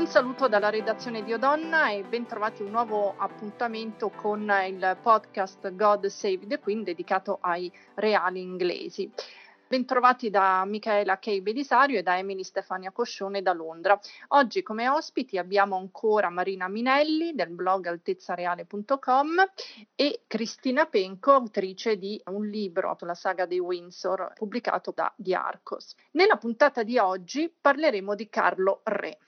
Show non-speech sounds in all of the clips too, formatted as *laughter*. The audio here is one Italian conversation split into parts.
Un saluto dalla redazione di Odonna e bentrovati a un nuovo appuntamento con il podcast God Save the Queen dedicato ai reali inglesi. Bentrovati da Michaela Kay Belisario e da Emily Stefania Coscione da Londra. Oggi come ospiti abbiamo ancora Marina Minelli del blog altezzareale.com e Cristina Penco, autrice di un libro sulla saga dei Windsor pubblicato da Di Arcos. Nella puntata di oggi parleremo di Carlo Re.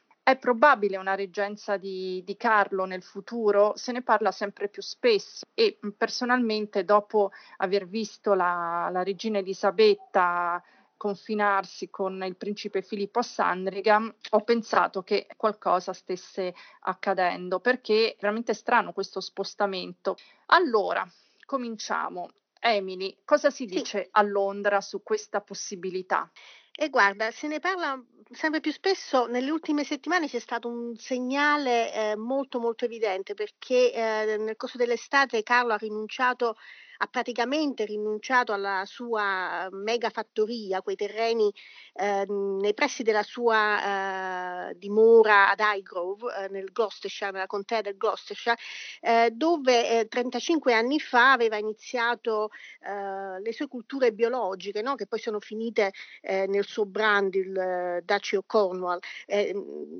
Probabile una reggenza di, di, Carlo nel futuro? Se ne parla sempre più spesso e personalmente dopo aver visto la, la regina Elisabetta confinarsi con il principe Filippo a Sandringham, ho pensato che qualcosa stesse accadendo perché è veramente strano questo spostamento. Allora, cominciamo. Emily, cosa si dice sì. a Londra su questa possibilità? E guarda, se ne parla sempre più spesso, nelle ultime settimane c'è stato un segnale eh, molto molto evidente perché eh, nel corso dell'estate Carlo ha rinunciato ha praticamente rinunciato alla sua mega fattoria, quei terreni eh, nei pressi della sua eh, dimora ad Highgrove, eh, nel Gloucestershire, nella contea del Gloucestershire, eh, dove 35 eh, anni fa aveva iniziato eh, le sue culture biologiche, no? che poi sono finite nel suo brand, il of Cornwall. È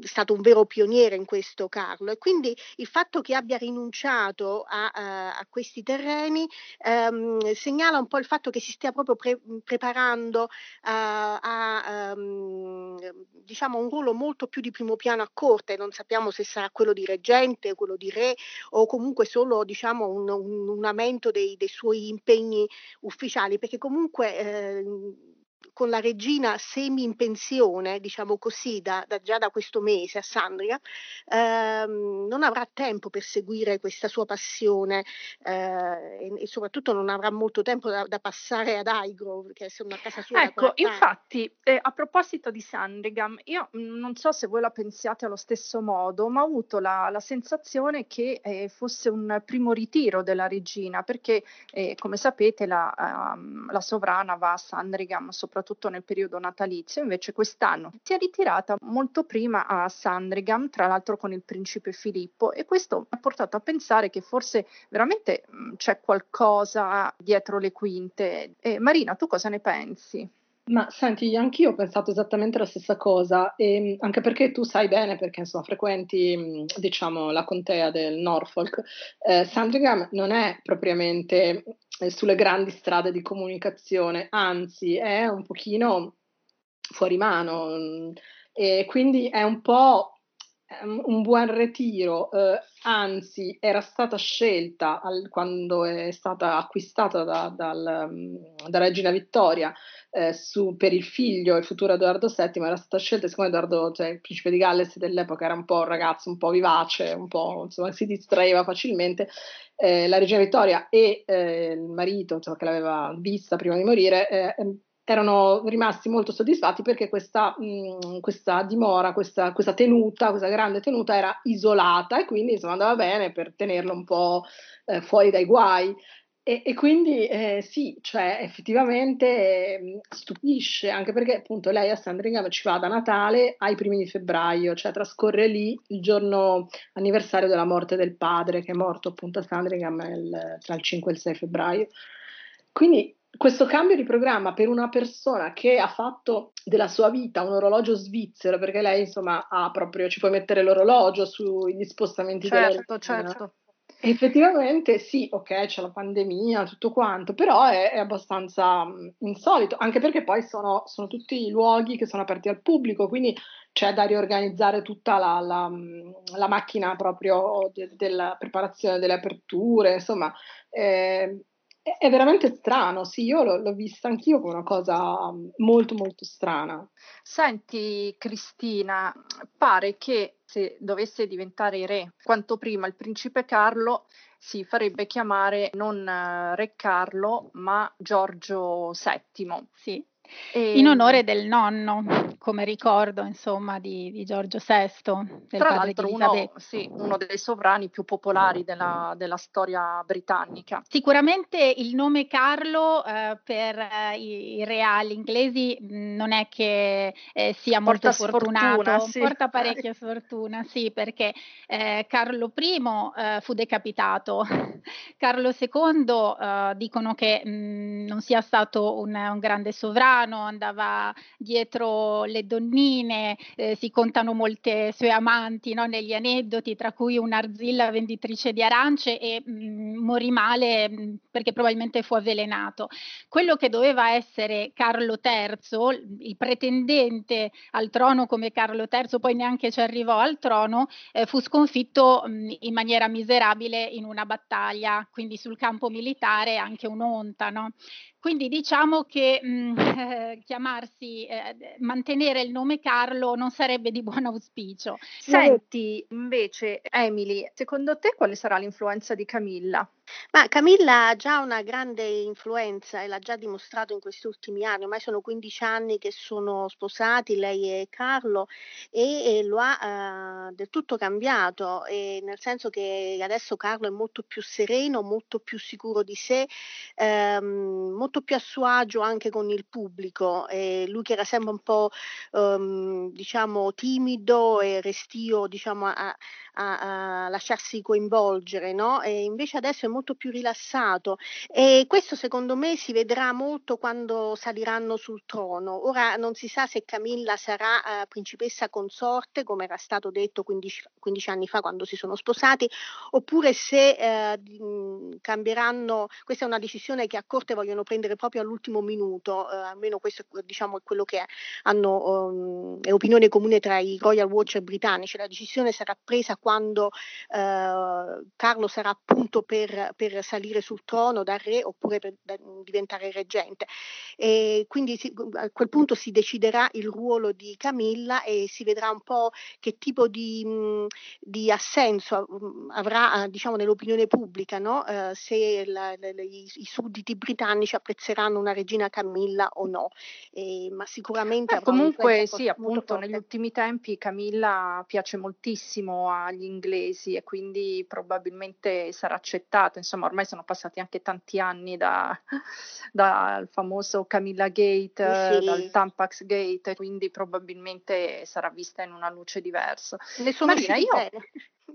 stato un vero pioniere in questo Carlo e quindi il fatto che abbia rinunciato a, a questi terreni ehm, segnala un po' il fatto che si stia proprio pre- preparando uh, a um, diciamo un ruolo molto più di primo piano a corte, non sappiamo se sarà quello di reggente, quello di re o comunque solo diciamo un, un, un aumento dei, dei, suoi impegni ufficiali, perché comunque eh, con la regina semi in pensione, diciamo così, da, da già da questo mese a Sandria, ehm, non avrà tempo per seguire questa sua passione eh, e, e, soprattutto non avrà molto tempo da, da passare ad Highgrove, che è una casa sua. Ecco, infatti, eh, a proposito di Sandringham, io non so se voi la pensiate allo stesso modo, ma ho avuto la, la sensazione che eh, fosse un primo ritiro della regina, perché eh, come sapete la, um, la sovrana va a Sandringham soprattutto soprattutto nel periodo natalizio, invece quest'anno si è ritirata molto prima a Sandringham, tra l'altro con il principe Filippo, e questo ha portato a pensare che forse veramente mh, c'è qualcosa dietro le quinte. E Marina, tu cosa ne pensi? Ma senti, anch'io ho pensato esattamente la stessa cosa, e anche perché tu sai bene, perché insomma frequenti diciamo la contea del Norfolk, eh, Sandringham non è propriamente eh, sulle grandi strade di comunicazione, anzi è un pochino fuori mano e quindi è un po' un buon ritiro, eh, anzi era stata scelta al, quando è stata acquistata da, dal, mm, da Regina Vittoria eh, su, per il figlio, il futuro Edoardo VII, era stata scelta siccome Edoardo, cioè il principe di Galles dell'epoca era un po' un ragazzo un po' vivace, un po' insomma si distraeva facilmente, eh, la Regina Vittoria e eh, il marito insomma, che l'aveva vista prima di morire eh, erano rimasti molto soddisfatti perché questa, mh, questa dimora, questa, questa, tenuta, questa grande tenuta era isolata e quindi insomma andava bene per tenerlo un po' eh, fuori dai guai. E, e quindi eh, sì, cioè effettivamente eh, stupisce, anche perché appunto lei a Sandringham ci va da Natale ai primi di febbraio, cioè trascorre lì il giorno anniversario della morte del padre, che è morto appunto a Sandringham il, tra il 5 e il 6 febbraio. Quindi questo cambio di programma per una persona che ha fatto della sua vita un orologio svizzero, perché lei insomma ha proprio, ci puoi mettere l'orologio sugli spostamenti certo, certo. Effettivamente sì, ok, c'è la pandemia, tutto quanto, però è, è abbastanza mh, insolito, anche perché poi sono, sono, tutti luoghi che sono aperti al pubblico, quindi c'è da riorganizzare tutta la, la, la macchina proprio de, della preparazione delle aperture, insomma, eh, è veramente strano, sì, io l'ho, l'ho, vista anch'io come una cosa molto molto strana. Senti Cristina, pare che se dovesse diventare re quanto prima il principe Carlo si farebbe chiamare non eh, re Carlo ma Giorgio VII. Sì. E... In onore del nonno, come ricordo insomma di, di Giorgio VI, del Tra l'altro uno, sì, uno, dei sovrani più popolari della, della storia britannica. Sicuramente il nome Carlo eh, per eh, i, reali inglesi mm, non è che eh, sia molto porta fortunato, sfortuna, sì. porta parecchia *laughs* sfortuna, sì, perché eh, Carlo I eh, fu decapitato, Carlo II eh, dicono che mh, mm, non sia stato un, un, grande sovrano, andava dietro le donnine, si contano molte sue amanti no, negli aneddoti, tra cui un'arzilla venditrice di arance e mh, mm, morì male mh, mm, perché probabilmente fu avvelenato. Quello che doveva essere Carlo III, il pretendente al trono come Carlo III, poi neanche ci arrivò al trono, eh, fu sconfitto mh, in maniera miserabile in una battaglia, quindi sul campo militare anche un'onta. No? Quindi diciamo che mh, *laughs* eh, chiamarsi, eh, mantenere il nome Carlo non sarebbe di buon auspicio. Senti, invece, Emily, secondo te quale sarà l'influenza di Camilla? Ma Camilla ha già una grande influenza e l'ha già dimostrato in questi ultimi anni, ormai sono 15 anni che sono sposati, lei e Carlo, e, e lo ha uh, del tutto cambiato, nel senso che adesso Carlo è molto più sereno, molto più sicuro di sé, ehm, molto più a suo agio anche con il pubblico, e lui che era sempre un po' um, diciamo timido e restio diciamo, a, a, a lasciarsi coinvolgere, no? E invece adesso è molto più rilassato e questo secondo me si vedrà molto quando saliranno sul trono. Ora non si sa se Camilla sarà uh, principessa consorte, come era stato detto 15, 15, anni fa quando si sono sposati, oppure se uh, cambieranno, questa è una decisione che a corte vogliono prendere proprio all'ultimo minuto, uh, almeno questo diciamo, è quello che hanno, um, è opinione comune tra i Royal Watcher britannici, la decisione sarà presa quando eh, Carlo sarà appunto per, per, salire sul trono da re oppure per da, diventare reggente. E quindi si, a quel punto si deciderà il ruolo di Camilla e si vedrà un po' che tipo di, mh, di assenso mh, avrà diciamo, nell'opinione pubblica, no? eh, se la, la, i, i, sudditi britannici apprezzeranno una regina Camilla o no. E, ma sicuramente... Eh, comunque sì, appunto negli ultimi tempi Camilla piace moltissimo agli inglesi e quindi probabilmente sarà accettata. Insomma, ormai sono passati anche tanti anni da, *laughs* dal famoso Camilla Gate, sì. dal Tampax Gate, quindi probabilmente sarà vista in una luce diversa. Ne sono Marina, io... Bene.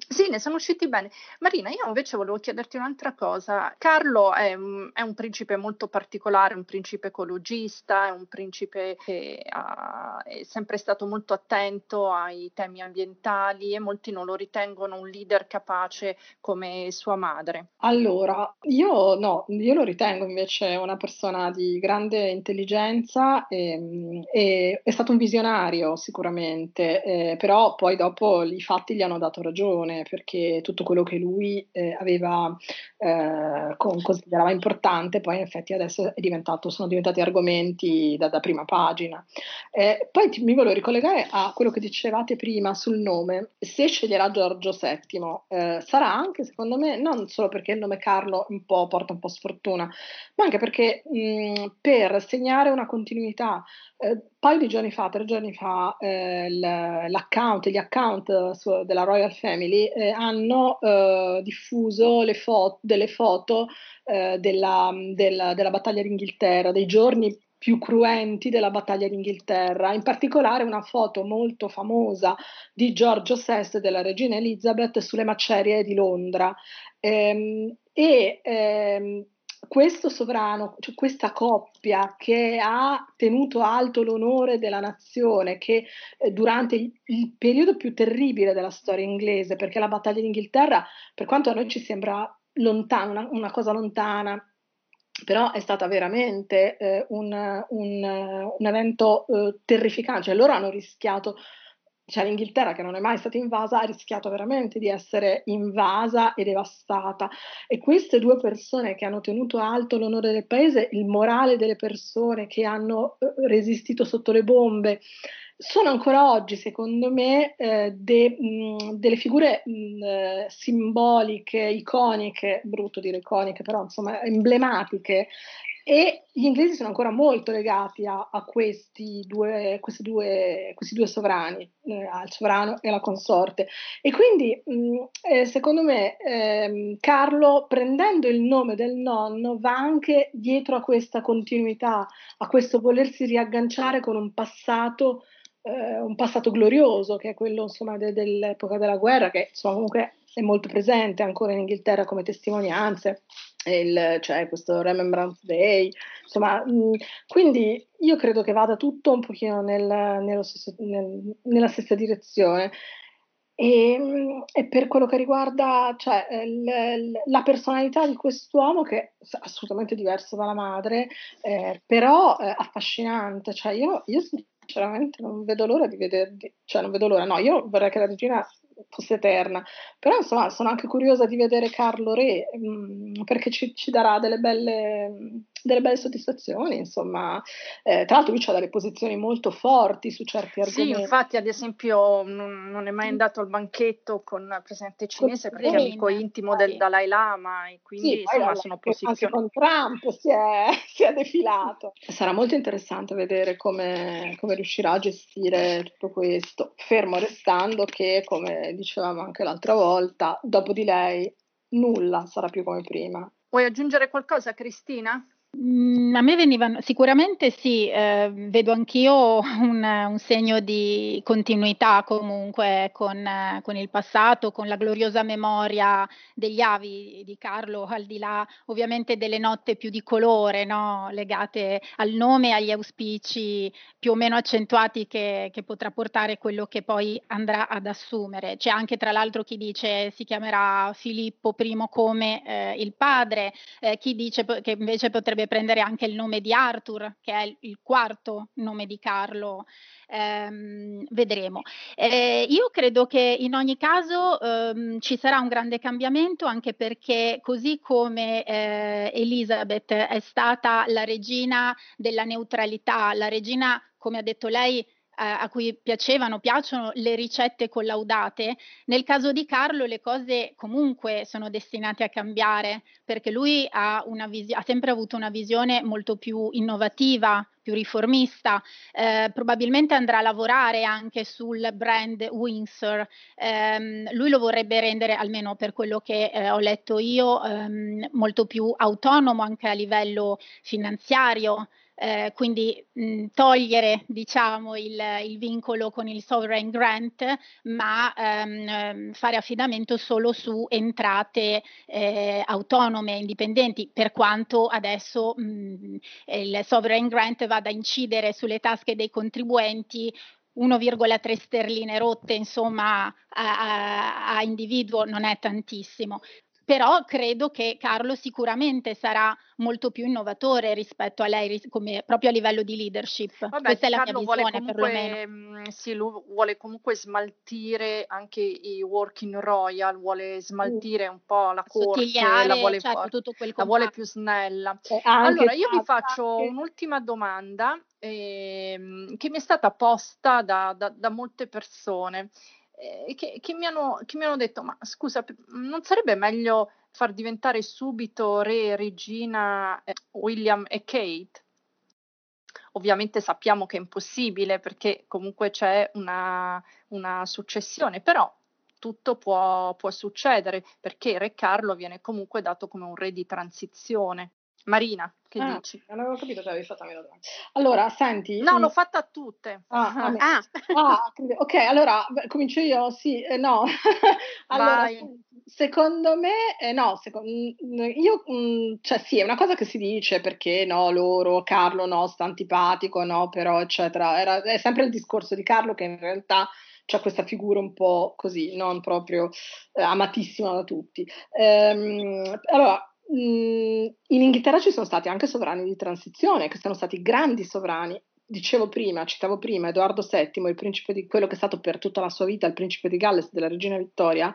Sì, ne sono usciti bene. Marina, io invece volevo chiederti un'altra cosa. Carlo è è un principe molto particolare, un principe ecologista, è un principe che ha, è sempre stato molto attento ai temi ambientali e molti non lo ritengono un leader capace come sua madre. Allora, io no, io lo ritengo invece una persona di grande intelligenza e, e è stato un visionario sicuramente, eh, però poi dopo i fatti gli hanno dato ragione attenzione perché tutto quello che lui eh, aveva eh, con, considerava importante poi in effetti adesso sono diventati argomenti da, da prima pagina. Eh, poi ti, mi volevo ricollegare a quello che dicevate prima sul nome. Se sceglierà Giorgio VII eh, sarà anche secondo me non solo perché il nome Carlo un po' porta un po' sfortuna, ma anche perché mh, per segnare una continuità eh, un paio di giorni fa, tre giorni fa, eh, l'account, gli account su, della Royal Family eh, hanno eh, diffuso fo- delle foto eh, della, della, della battaglia d'Inghilterra, dei giorni più cruenti della battaglia d'Inghilterra, in particolare una foto molto famosa di Giorgio VI e della regina Elizabeth sulle macerie di Londra. Ehm, e ehm, questo sovrano, cioè questa coppia che ha tenuto alto l'onore della nazione, che eh, durante il, il, periodo più terribile della storia inglese, perché la battaglia d'Inghilterra, per quanto a noi ci sembra lontana, una, una cosa lontana, però è stata veramente eh, un, un, un, evento eh, terrificante, cioè loro hanno rischiato cioè l'Inghilterra che non è mai stata invasa ha rischiato veramente di essere invasa e devastata. E queste due persone che hanno tenuto alto l'onore del paese, il morale delle persone che hanno eh, resistito sotto le bombe, sono ancora oggi, secondo me, eh, de, mh, delle figure mh, eh, simboliche, iconiche, brutto dire iconiche, però insomma emblematiche e gli inglesi sono ancora molto legati a, a questi, due, questi, due, questi, due, sovrani, eh, al sovrano e alla consorte. E quindi, mh, eh, secondo me, eh, Carlo, prendendo il nome del nonno, va anche dietro a questa continuità, a questo volersi riagganciare con un passato eh, un passato glorioso, che è quello insomma, de- dell'epoca della guerra, che insomma, comunque è molto presente ancora in Inghilterra come testimonianze il, cioè questo Remembrance Day, insomma, mh, quindi io credo che vada tutto un pochino nel, stesso, nel, nella stessa direzione. E, e, per quello che riguarda cioè, l, la personalità di quest'uomo, che è assolutamente diverso dalla madre, eh, però eh, affascinante. Cioè, io, io, sinceramente non vedo l'ora di vederli, cioè non vedo l'ora, no, io vorrei che la regina fosse eterna. Però insomma sono anche curiosa di vedere Carlo Re mh, mm, perché ci, ci, darà delle belle, delle belle soddisfazioni. Insomma, eh, tra l'altro lui ha delle posizioni molto forti su certi argomenti. Sì, infatti, ad esempio, non, non è mai andato al banchetto con il presidente cinese perché è amico intimo del Dalai Lama e quindi sì, insomma sono posizioni. Anche con Trump si è, *laughs* si è defilato. Sarà molto interessante vedere come, come riuscirà a gestire tutto questo, fermo restando che, come dicevamo anche l'altra volta, dopo di lei nulla sarà più come prima. Vuoi aggiungere qualcosa, Cristina? Mm, a me venivano sicuramente sì, eh, vedo anch'io *laughs* un, un, segno di continuità comunque con, eh, con, il passato, con la gloriosa memoria degli avi di Carlo, al di là ovviamente delle notte più di colore, no? legate al nome e agli auspici più o meno accentuati che, che, potrà portare quello che poi andrà ad assumere. C'è anche tra l'altro chi dice si chiamerà Filippo I come eh, il padre, eh, chi dice che invece potrebbe prendere anche il nome di Arthur, che è il quarto nome di Carlo. Eh, vedremo. Eh, io credo che in ogni caso ehm, ci sarà un grande cambiamento anche perché così come eh, Elizabeth è stata la regina della neutralità, la regina, come ha detto lei, a cui piacevano, piacciono le ricette collaudate, nel caso di Carlo le cose comunque sono destinate a cambiare perché lui ha, vis- ha sempre avuto una visione molto più innovativa, più riformista, eh, probabilmente andrà a lavorare anche sul brand Windsor, eh, lui lo vorrebbe rendere, almeno per quello che eh, ho letto io, ehm, molto più autonomo anche a livello finanziario eh, quindi mh, togliere diciamo, il, il, vincolo con il sovereign grant, ma ehm, ehm, fare affidamento solo su entrate eh, autonome, indipendenti, per quanto adesso mh, il sovereign grant vada a incidere sulle tasche dei contribuenti 1,3 sterline rotte, insomma, a, a, a, individuo non è tantissimo però credo che Carlo sicuramente sarà molto più innovatore rispetto a lei come, proprio a livello di leadership. Vabbè, Questa è la Carlo mia visione comunque, perlomeno. Mm, sì, lui vuole comunque smaltire anche i working royal, vuole smaltire un po' la corte, la vuole, certo, tutto quel la vuole più snella. Eh, allora, io vi faccio anche... un'ultima domanda eh, che mi è stata posta da, da, da molte persone eh, che, che, mi hanno, che mi hanno detto, ma scusa, non sarebbe meglio far diventare subito re, regina eh, William e Kate? Ovviamente sappiamo che è impossibile perché comunque c'è una, una successione, però tutto può, può, succedere perché Re Carlo viene comunque dato come un re di transizione. Marina, che ah, dici? Non avevo capito se avevi fatto meno domande. Allora, senti. No, l'ho fatta a tutte. Ah, *laughs* ah. ah ok, allora comincio io. Sì, eh, no. *laughs* allora, secondo me, eh, no, secondo, io, mh, mm, cioè sì, è una cosa che si dice perché no, loro, Carlo no, sta antipatico, no, però, eccetera. Era, è sempre il discorso di Carlo che in realtà c'è questa figura un po' così, non proprio eh, amatissima da tutti. Ehm, allora, in Inghilterra ci sono stati anche sovrani di transizione, che sono stati grandi sovrani. Dicevo prima, citavo prima Edoardo VII, il principe di quello che è stato per tutta la sua vita il principe di Galles della regina Vittoria,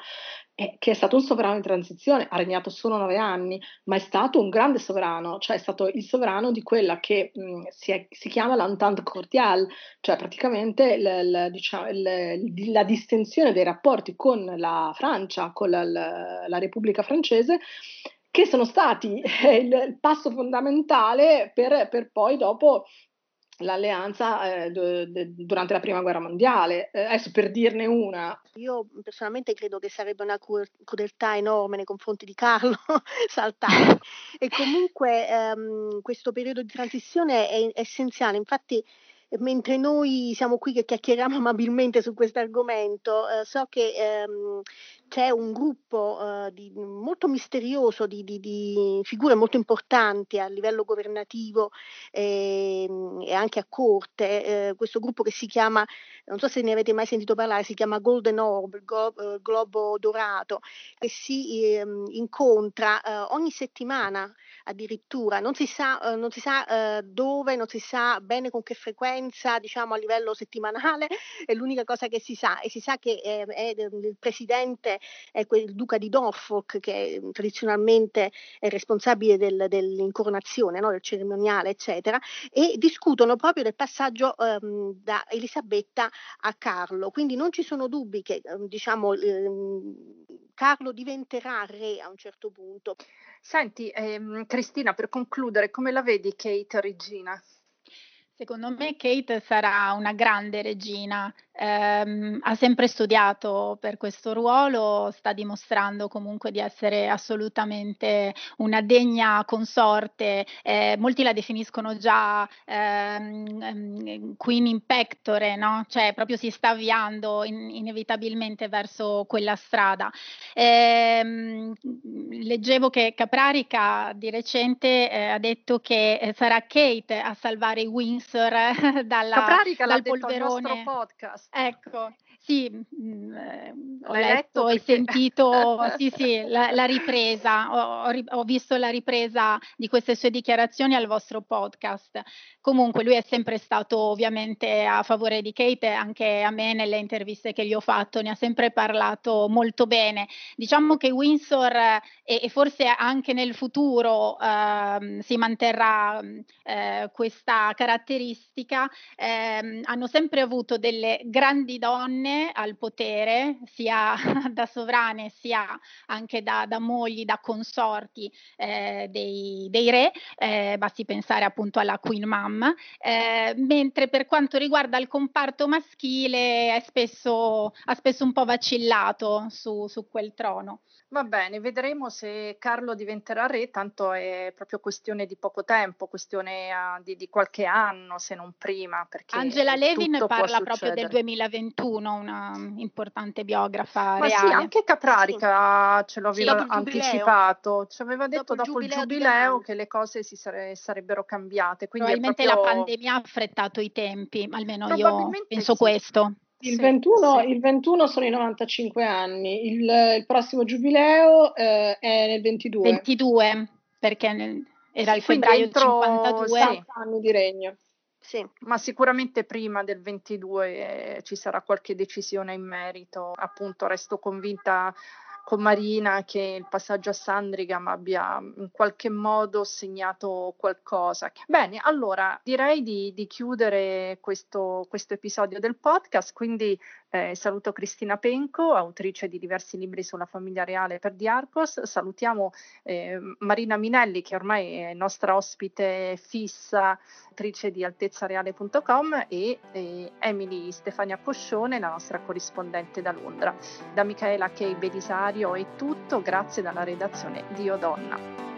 eh, che è stato un sovrano di transizione, ha regnato solo nove anni, ma è stato un grande sovrano, cioè è stato il sovrano di quella che mh, si, è, si, chiama l'entente cordiale, cioè praticamente l, l, diciamo, l, la distensione dei rapporti con la Francia, con la, la Repubblica francese che sono stati eh, il, passo fondamentale per, per poi dopo l'alleanza eh, d- d- durante la prima guerra mondiale. Eh, adesso per dirne una. Io personalmente credo che sarebbe una cru- crudeltà enorme nei confronti di Carlo *laughs* saltare e comunque ehm, questo periodo di transizione è, è essenziale, infatti mentre noi siamo qui che chiacchieriamo *laughs* amabilmente su questo argomento, eh, so che ehm, c'è un gruppo eh, di, molto misterioso di, di, di, figure molto importanti a livello governativo eh, e anche a corte, eh, questo gruppo che si chiama, non so se ne avete mai sentito parlare, si chiama Golden Orb, Glo- eh, Globo Dorato, che si ehm, incontra eh, ogni settimana addirittura, non si sa, eh, non si sa dove, non si sa bene con che frequenza, diciamo a livello settimanale, *laughs* è l'unica cosa che si sa. E si sa che è il presidente è il duca di Norfolk che mm, tradizionalmente è responsabile del, dell'incoronazione, no? del cerimoniale, eccetera, e discutono proprio del passaggio um, da Elisabetta a Carlo. Quindi non ci sono dubbi che um, diciamo, um, Carlo diventerà re a un certo punto. Senti, ehm, Cristina, per concludere, come la vedi Kate Regina? Secondo me Kate sarà una grande regina, ehm, ha sempre studiato per questo ruolo, sta dimostrando comunque di essere assolutamente una degna consorte, eh, molti la definiscono già ehm, Queen in pectore, no? cioè proprio si sta avviando in, inevitabilmente verso quella strada. Ehm, leggevo che Caprarica di recente eh, ha detto che eh, sarà Kate a salvare i Windsor *laughs* dalla, Caprarica dal polverone. podcast. Ecco, sì, mh, mm, eh, ho letto, letto e sentito *laughs* sì, sì, la, la ripresa, ho, ho, ho, visto la ripresa di queste sue dichiarazioni al vostro podcast. Comunque lui è sempre stato ovviamente a favore di Kate, anche a me nelle interviste che gli ho fatto ne ha sempre parlato molto bene. Diciamo che Windsor e, e forse anche nel futuro eh, si manterrà eh, questa caratteristica, eh, hanno sempre avuto delle grandi donne al potere, sia *laughs* da sovrane sia anche da, da mogli, da consorti eh, dei, dei, re, eh, basti pensare appunto alla Queen Mum, eh, mentre per quanto riguarda il comparto maschile spesso, ha spesso un po' vacillato su, su quel trono. Va bene, vedremo se Carlo diventerà re, tanto è proprio questione di poco tempo, questione uh, di, di, qualche anno, se non prima. Angela Levin parla proprio del 2021, una importante biografa Ma reale. sì, anche Caprarica sì. ce lo aveva sì, anticipato, ci aveva detto dopo, dopo il giubileo, giubileo che le cose si sare- sarebbero cambiate. Probabilmente proprio... la pandemia ha affrettato i tempi, almeno io penso sì. questo. Il, sì, 21, sì. il, 21, sono i 95 anni, il, il prossimo giubileo eh, è nel 22. 22, perché nel, era il febbraio entro, 52. Sì. anni di regno. Sì, ma sicuramente prima del 22 eh, ci sarà qualche decisione in merito. Appunto, resto convinta con Marina che il passaggio a Sandrigam abbia in qualche modo segnato qualcosa. Bene, allora direi di, di chiudere questo, questo, episodio del podcast, quindi eh, saluto Cristina Penco, autrice di diversi libri sulla famiglia reale per Diarcos, salutiamo eh, Marina Minelli che ormai è nostra ospite fissa, autrice di altezzareale.com e eh, Emily Stefania Coscione, la nostra corrispondente da Londra. Da Michaela K. Belisario è tutto, grazie dalla redazione di Odonna.